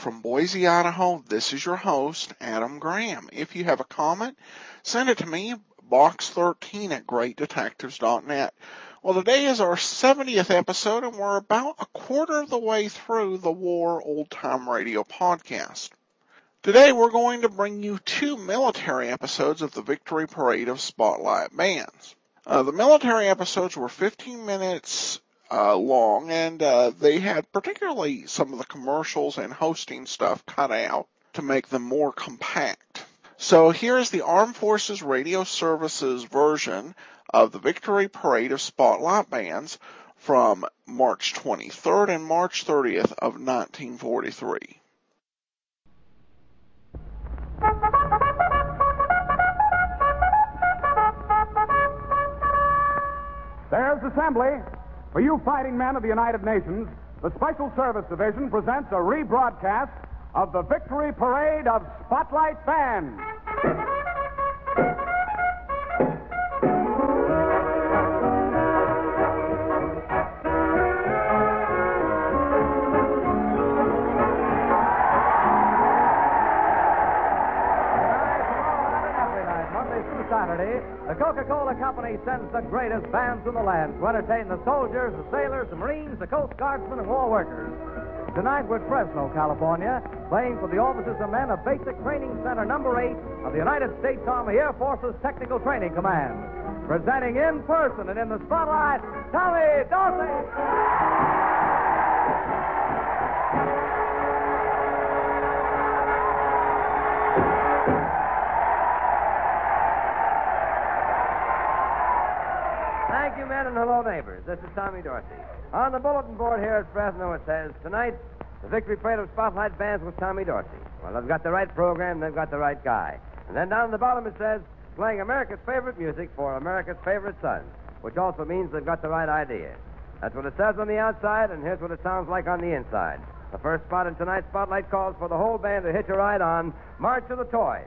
from Boise, Idaho. This is your host, Adam Graham. If you have a comment, send it to me, box13 at greatdetectives.net. Well, today is our 70th episode and we're about a quarter of the way through the War Old Time Radio podcast. Today we're going to bring you two military episodes of the Victory Parade of Spotlight Bands. Uh, the military episodes were 15 minutes uh, long, and uh, they had particularly some of the commercials and hosting stuff cut out to make them more compact. So here is the Armed Forces Radio Services version of the Victory Parade of Spotlight Bands from March 23rd and March 30th of 1943. There's assembly. For you fighting men of the United Nations, the Special Service Division presents a rebroadcast of the Victory Parade of Spotlight Band. Company sends the greatest bands in the land to entertain the soldiers, the sailors, the Marines, the Coast Guardsmen, and war workers. Tonight we're at Fresno, California, playing for the officers and men of Basic Training Center Number 8 of the United States Army Air Forces Technical Training Command. Presenting in person and in the spotlight, Tommy Dorsey. Thank you, men, and hello, neighbors. This is Tommy Dorsey. On the bulletin board here at Fresno, it says, Tonight, the Victory Parade of Spotlight Bands with Tommy Dorsey. Well, they've got the right program, they've got the right guy. And then down at the bottom it says, Playing America's favorite music for America's favorite sons, which also means they've got the right idea. That's what it says on the outside, and here's what it sounds like on the inside. The first spot in tonight's Spotlight calls for the whole band to hitch a ride on March of the Toys.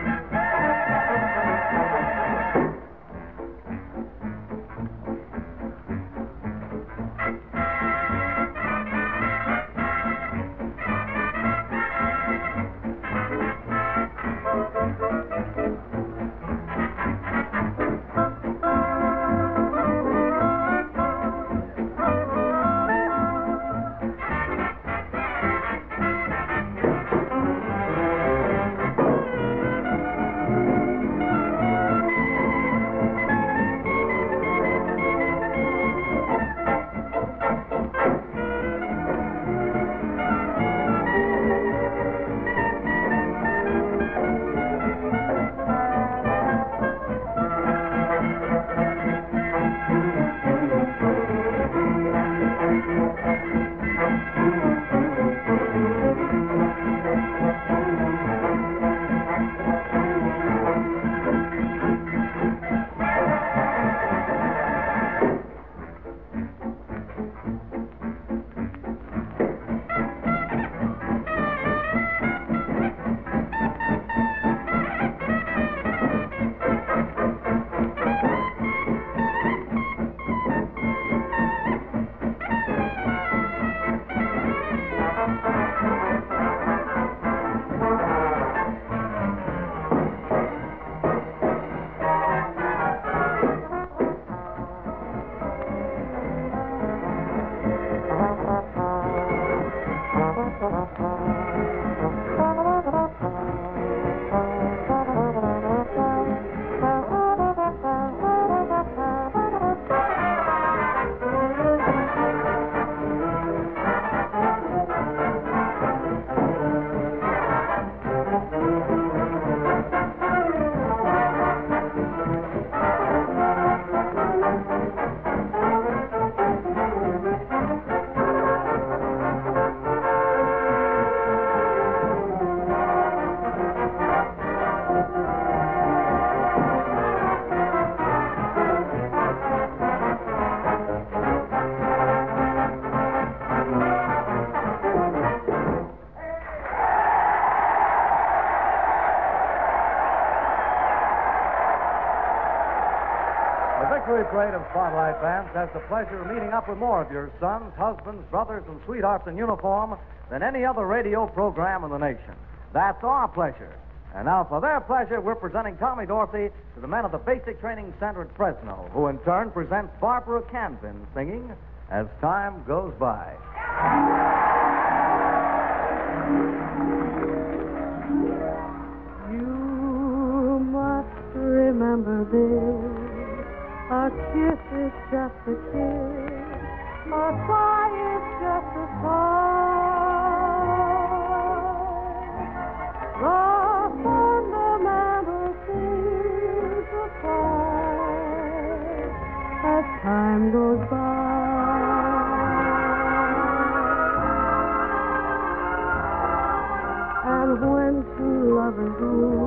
Spotlight Bands has the pleasure of meeting up with more of your sons, husbands, brothers, and sweethearts in uniform than any other radio program in the nation. That's our pleasure. And now, for their pleasure, we're presenting Tommy Dorsey to the men of the Basic Training Center at Fresno, who in turn presents Barbara Canvin singing As Time Goes By. You must remember this. A kiss is just a kiss. A sigh is just a sigh. The fundamental things apply as time goes by. And when two lovers meet,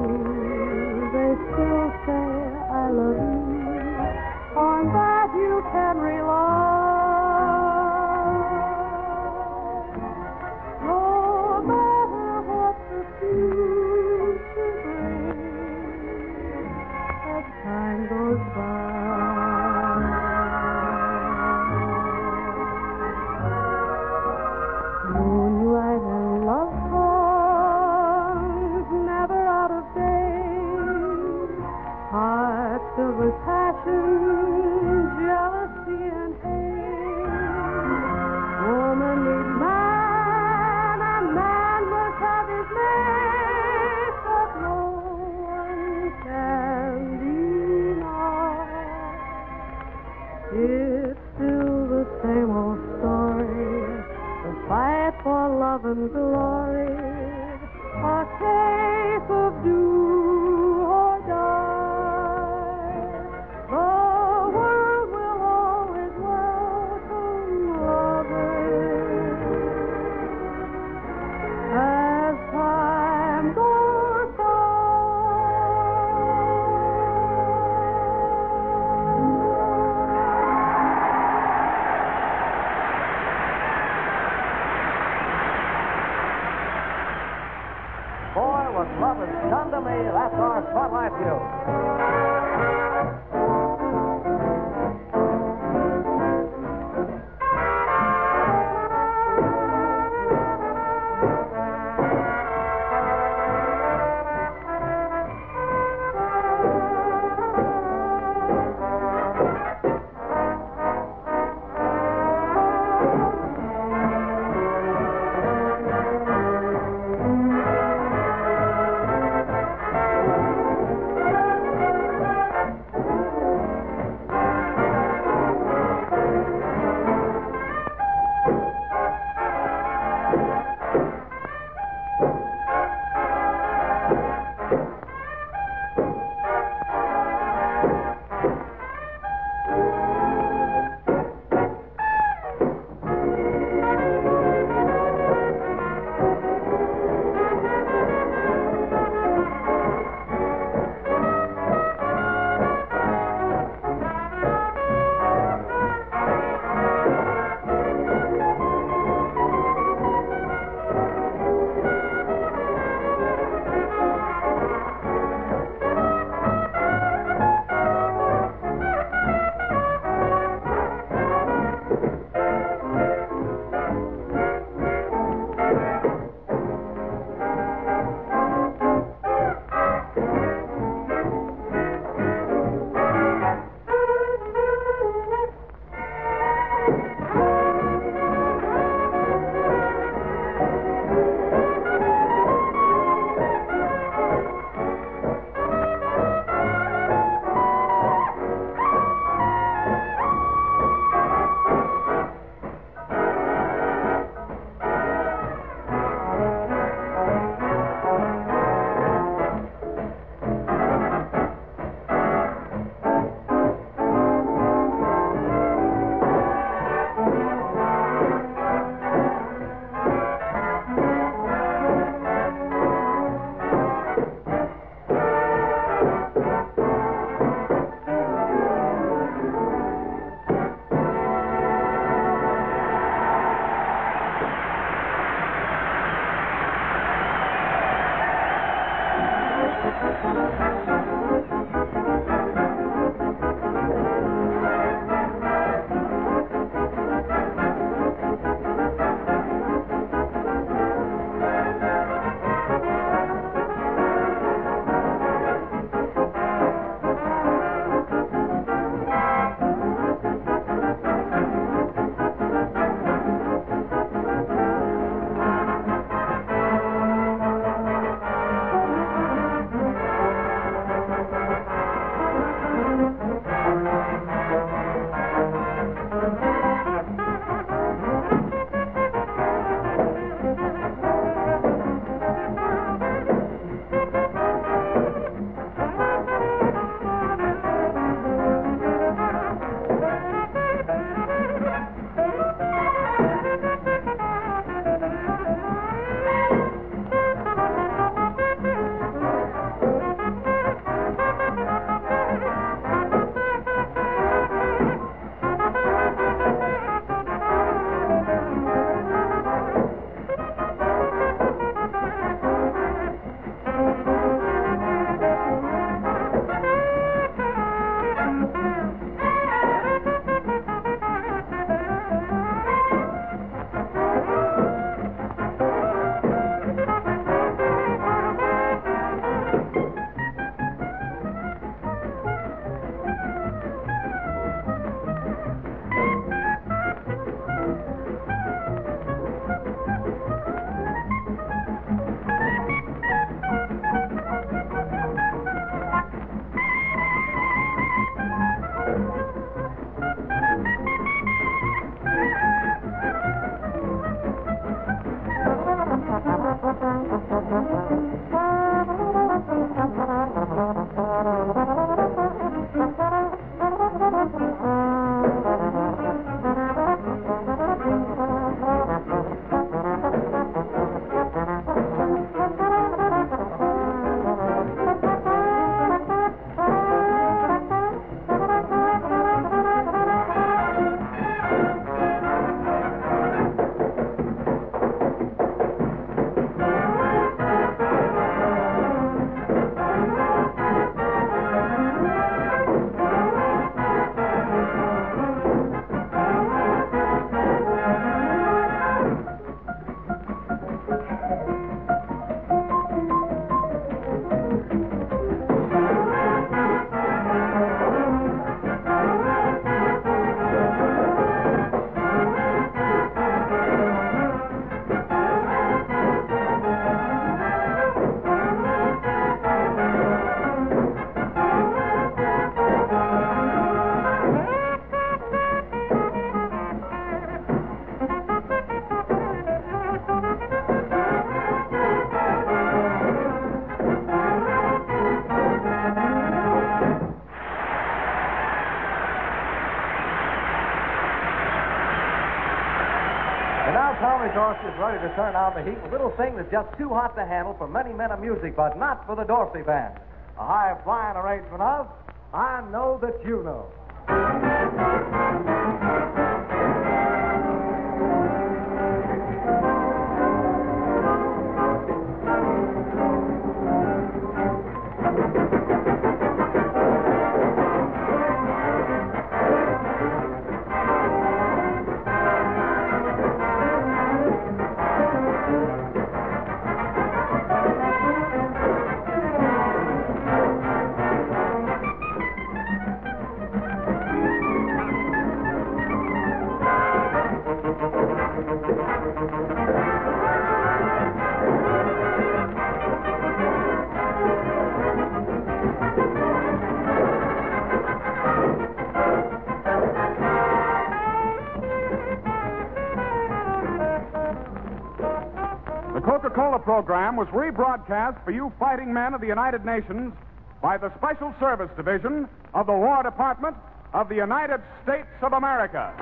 for love and glory, thing that's just too hot to handle for many men of music, but not for the Dorsey Band. A high flying arrangement of I Know That You Know. Program was rebroadcast for you fighting men of the United Nations by the Special Service Division of the War Department of the United States of America.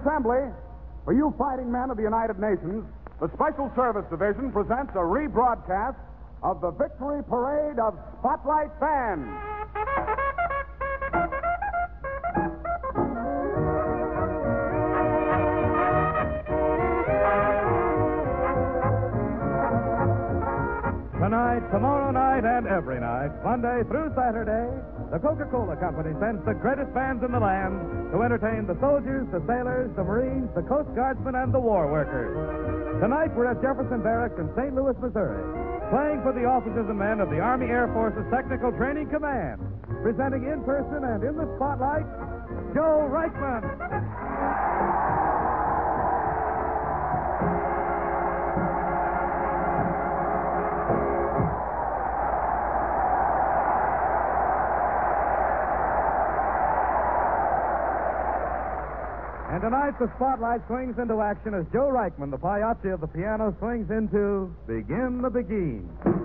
Assembly. For you fighting men of the United Nations, the Special Service Division presents a rebroadcast of the Victory Parade of Spotlight Band. Tonight, tomorrow night, and every night, Monday through Saturday, the Coca-Cola Company sends the greatest bands in the land to entertain the soldiers, the sailors, the Marines, the Coast Guardsmen, and the war workers. Tonight, we're at Jefferson Barracks in St. Louis, Missouri, playing for the officers and men of the Army Air Force's Technical Training Command, presenting in person and in the spotlight, Joe Reichman. And tonight, the spotlight swings into action as Joe Reichman, the Pagliacci of the piano, swings into Begin the Beguine.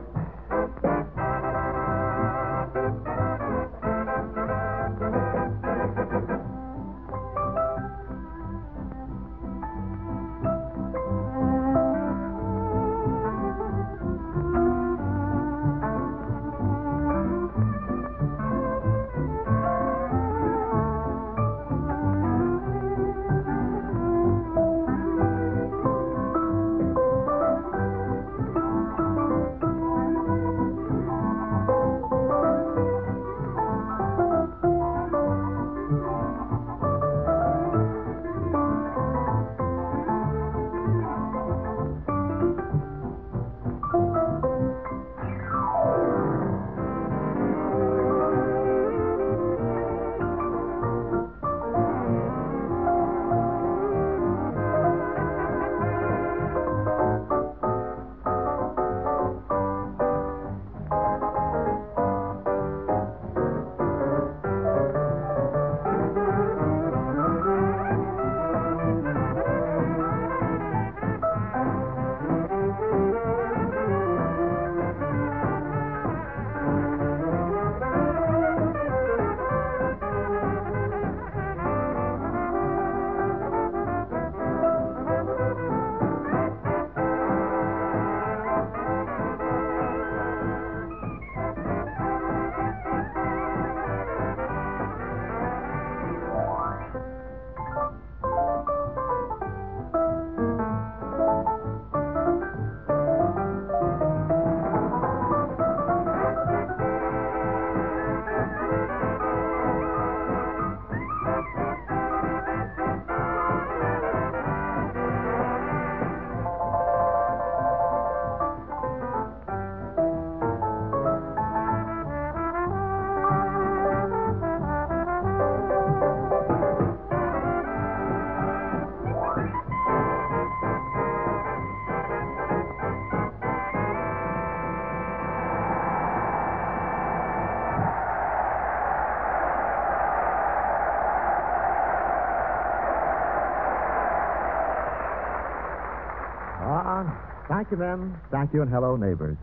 You. Thank you, and hello, neighbors.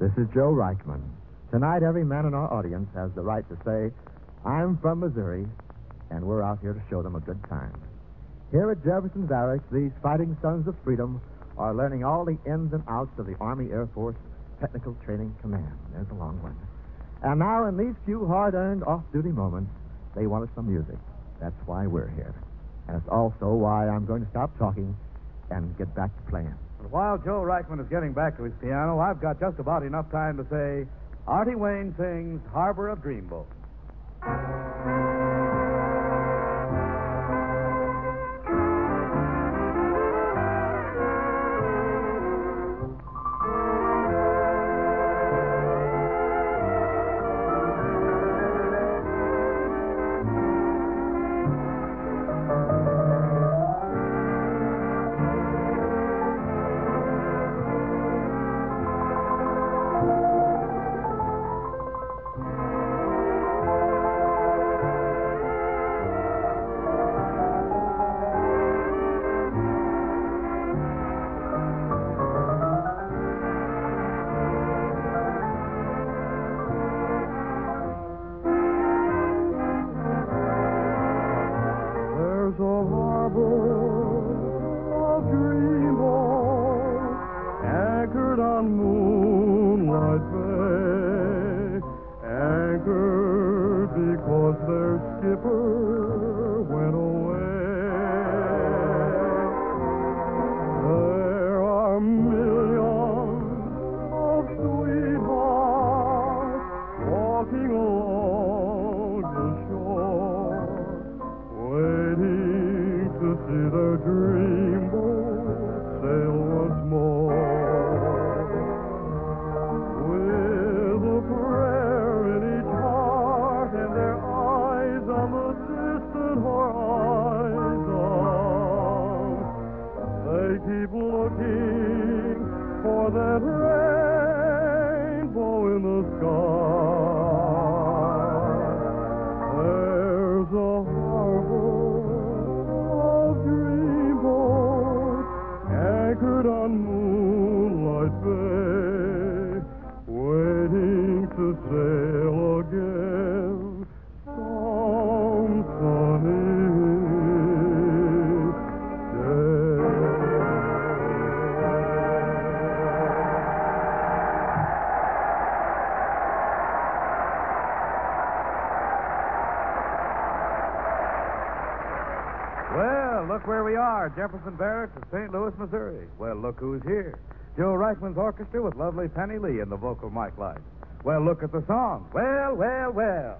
This is Joe Reichman. Tonight, every man in our audience has the right to say, I'm from Missouri, and we're out here to show them a good time. Here at Jefferson Barracks, these fighting sons of freedom are learning all the ins and outs of the Army Air Force Technical Training Command. There's a long one. And now, in these few hard earned off duty moments, they want us some music. That's why we're here. And it's also why I'm going to stop talking and get back to playing. While Joe Reichman is getting back to his piano, I've got just about enough time to say Artie Wayne sings Harbor of Dreamboat. Jefferson Barracks of St. Louis, Missouri. Well, look who's here. Joe Reichman's orchestra with lovely Penny Lee in the vocal Mike Light. Well, look at the song. Well, well. Well,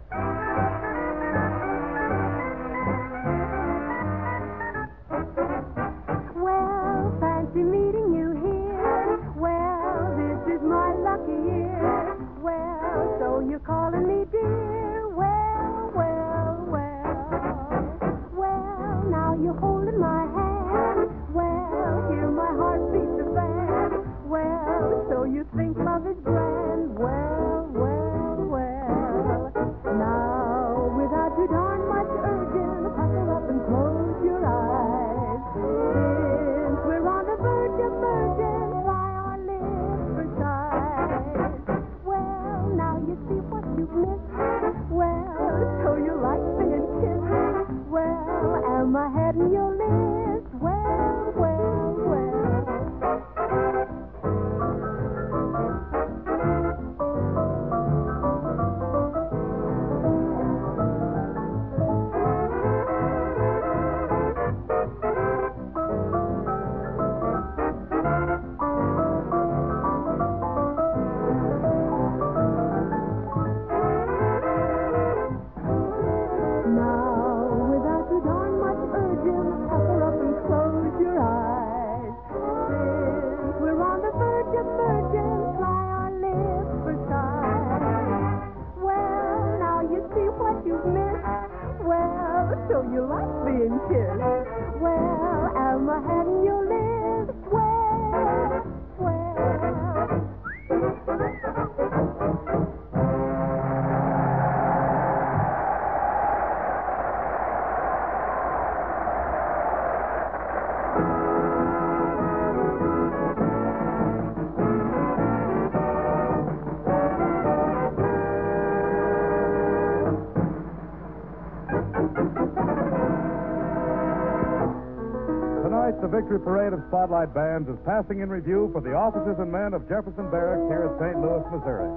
Parade of Spotlight Bands is passing in review for the officers and men of Jefferson Barracks here at St. Louis, Missouri.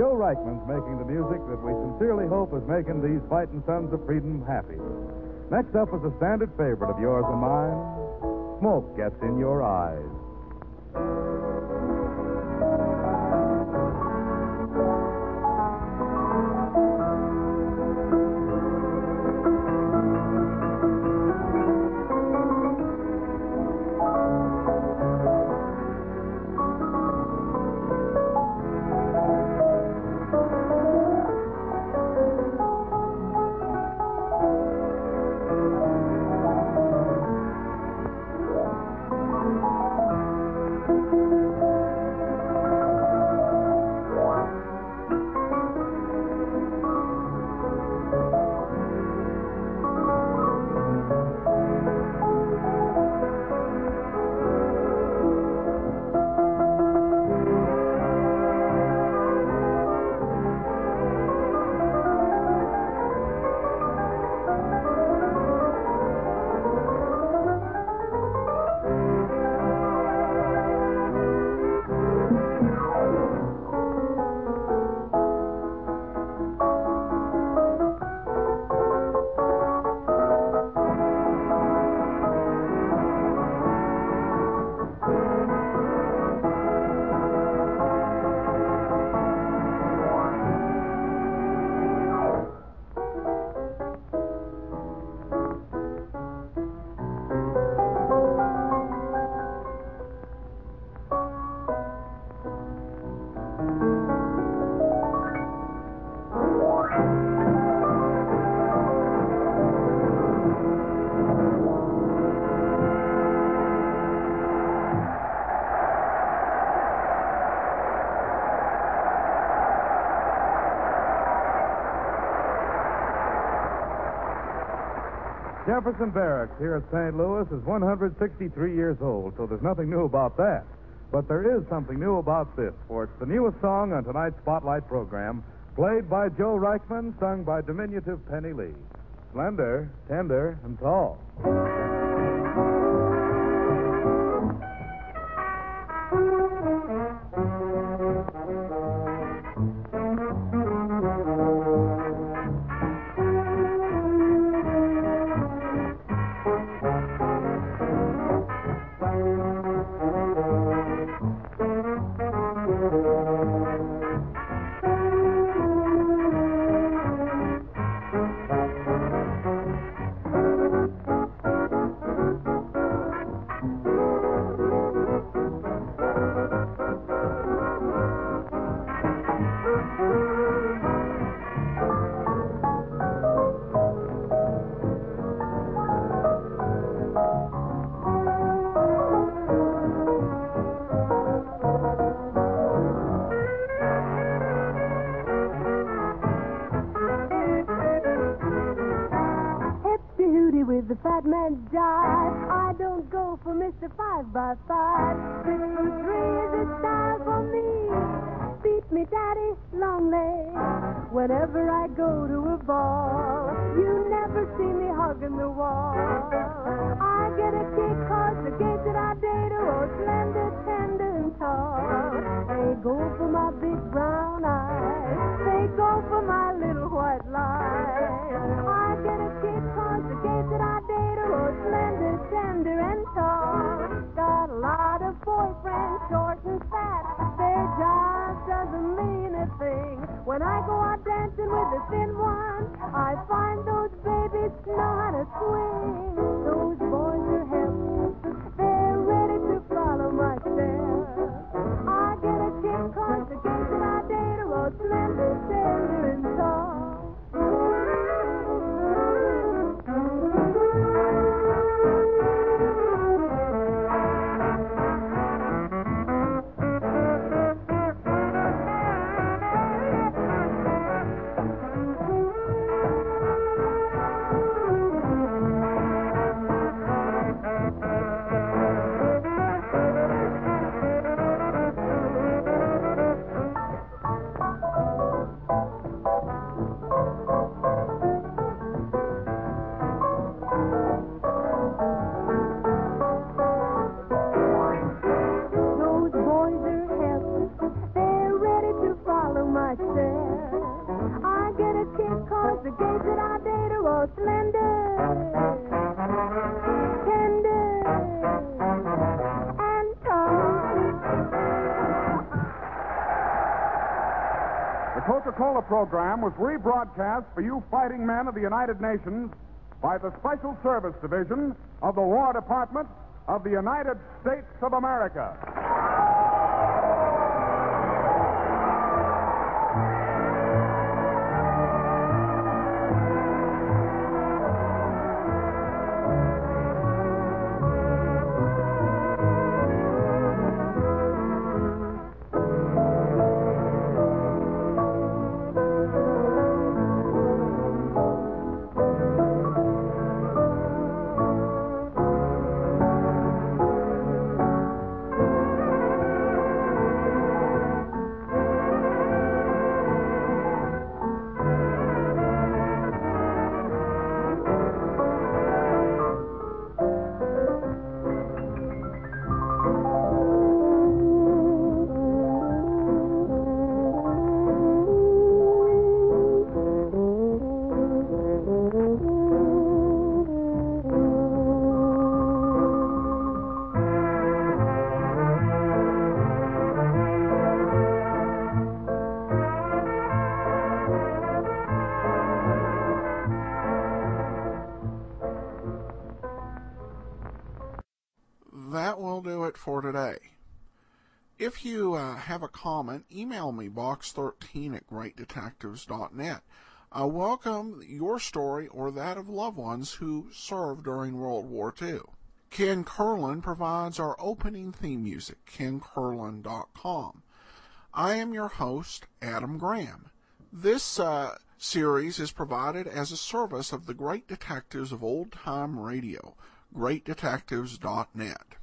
Joe Reichman's making the music that we sincerely hope is making these fighting sons of freedom happy. Next up is a standard favorite of yours and mine Smoke Gets in Your Eyes. Jefferson Barracks here at St. Louis is 163 years old, so there's nothing new about that. But there is something new about this, for it's the newest song on tonight's Spotlight program, played by Joe Reichman, sung by diminutive Penny Lee. Slender, tender, and tall. Mr. Five by Five. Six foot three is a style for me. Beat me, daddy, long legs. Whenever I go to a ball, you never see me hugging the wall. I get a kick cause the kids that I date are all slender, The Coca-Cola program was rebroadcast for you fighting men of the United Nations by the Special Service Division of the War Department of the United States of America. Uh, have a comment, email me box13 at greatdetectives.net. I welcome your story or that of loved ones who served during World War II. Ken Curlin provides our opening theme music, kencurlin.com. I am your host, Adam Graham. This uh, series is provided as a service of the great detectives of old time radio, greatdetectives.net.